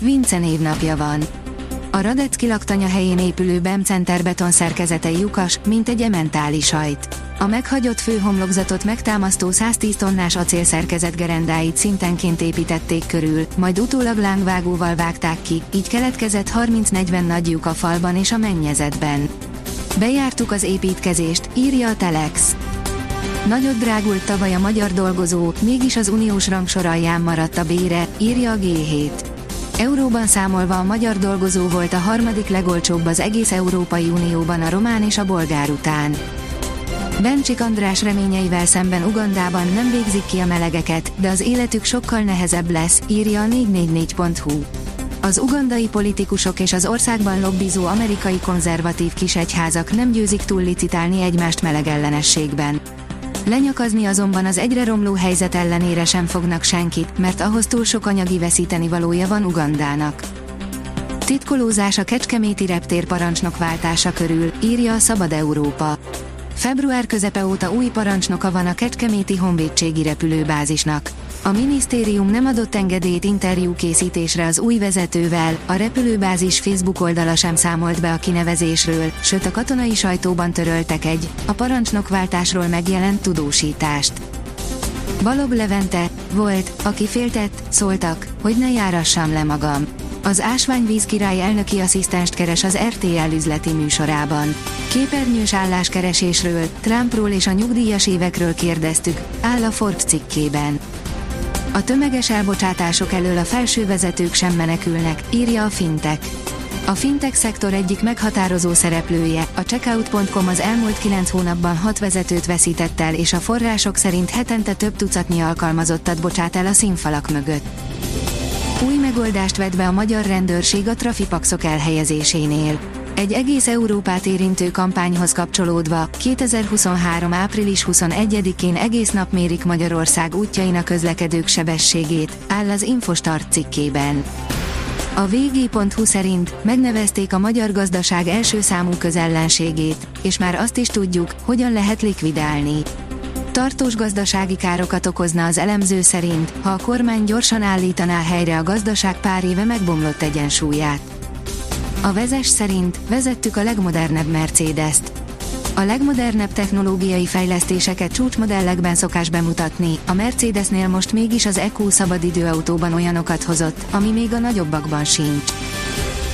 Vince névnapja van. A Radecki laktanya helyén épülő BEM Center beton szerkezete lyukas, mint egy ementális sajt. A meghagyott főhomlokzatot megtámasztó 110 tonnás acélszerkezet gerendáit szintenként építették körül, majd utólag lángvágóval vágták ki, így keletkezett 30-40 nagy lyuk a falban és a mennyezetben. Bejártuk az építkezést, írja a Telex. Nagyot drágult tavaly a magyar dolgozó, mégis az uniós rangsor alján maradt a bére, írja a G7. Euróban számolva a magyar dolgozó volt a harmadik legolcsóbb az egész Európai Unióban a román és a bolgár után. Bencsik András reményeivel szemben Ugandában nem végzik ki a melegeket, de az életük sokkal nehezebb lesz, írja a 444.hu. Az ugandai politikusok és az országban lobbizó amerikai konzervatív kisegyházak nem győzik túl licitálni egymást melegellenességben. Lenyakazni azonban az egyre romló helyzet ellenére sem fognak senkit, mert ahhoz túl sok anyagi veszíteni valója van Ugandának. Titkolózás a Kecskeméti reptér parancsnok váltása körül, írja a Szabad Európa. Február közepe óta új parancsnoka van a Kecskeméti Honvédségi repülőbázisnak. A minisztérium nem adott engedélyt interjú készítésre az új vezetővel, a repülőbázis Facebook oldala sem számolt be a kinevezésről, sőt a katonai sajtóban töröltek egy, a parancsnokváltásról megjelent tudósítást. Balog Levente, volt, aki féltett, szóltak, hogy ne járassam le magam. Az Ásványvíz király elnöki asszisztenst keres az RTL üzleti műsorában. Képernyős álláskeresésről, Trumpról és a nyugdíjas évekről kérdeztük, áll a Forbes cikkében. A tömeges elbocsátások elől a felső vezetők sem menekülnek, írja a Fintek. A fintech szektor egyik meghatározó szereplője, a checkout.com az elmúlt 9 hónapban 6 vezetőt veszített el és a források szerint hetente több tucatnyi alkalmazottat bocsát el a színfalak mögött. Új megoldást vett be a magyar rendőrség a trafipaxok elhelyezésénél. Egy egész Európát érintő kampányhoz kapcsolódva 2023. április 21-én egész nap mérik Magyarország útjainak közlekedők sebességét, áll az Infostart cikkében. A vg.hu szerint megnevezték a magyar gazdaság első számú közellenségét, és már azt is tudjuk, hogyan lehet likvidálni. Tartós gazdasági károkat okozna az elemző szerint, ha a kormány gyorsan állítaná helyre a gazdaság pár éve megbomlott egyensúlyát. A vezes szerint vezettük a legmodernebb Mercedes-t. A legmodernebb technológiai fejlesztéseket csúcsmodellekben szokás bemutatni, a Mercedesnél most mégis az EQ szabadidőautóban olyanokat hozott, ami még a nagyobbakban sincs.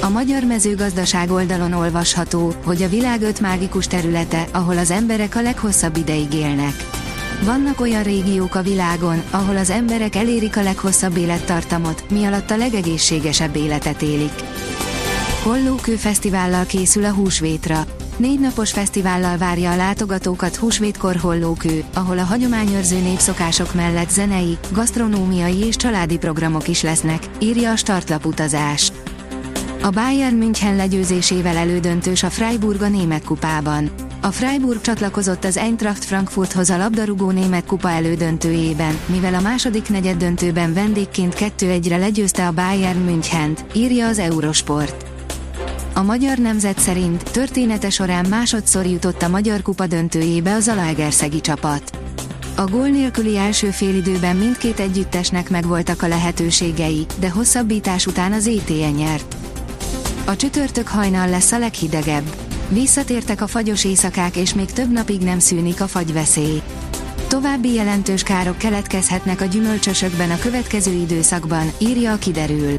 A magyar mezőgazdaság oldalon olvasható, hogy a világ öt mágikus területe, ahol az emberek a leghosszabb ideig élnek. Vannak olyan régiók a világon, ahol az emberek elérik a leghosszabb élettartamot, mi alatt a legegészségesebb életet élik. Hollókő Fesztivállal készül a húsvétra. Négy napos fesztivállal várja a látogatókat húsvétkor Hollókő, ahol a hagyományőrző népszokások mellett zenei, gasztronómiai és családi programok is lesznek, írja a startlap utazás. A Bayern München legyőzésével elődöntős a Freiburg a német kupában. A Freiburg csatlakozott az Eintracht Frankfurthoz a labdarúgó német kupa elődöntőjében, mivel a második negyed döntőben vendégként 2-1-re legyőzte a Bayern Münchent, írja az Eurosport. A magyar nemzet szerint története során másodszor jutott a Magyar Kupa döntőjébe az Zalaegerszegi csapat. A gól nélküli első félidőben mindkét együttesnek megvoltak a lehetőségei, de hosszabbítás után az ETN nyert. A csütörtök hajnal lesz a leghidegebb. Visszatértek a fagyos éjszakák és még több napig nem szűnik a fagyveszély. További jelentős károk keletkezhetnek a gyümölcsösökben a következő időszakban, írja a kiderül.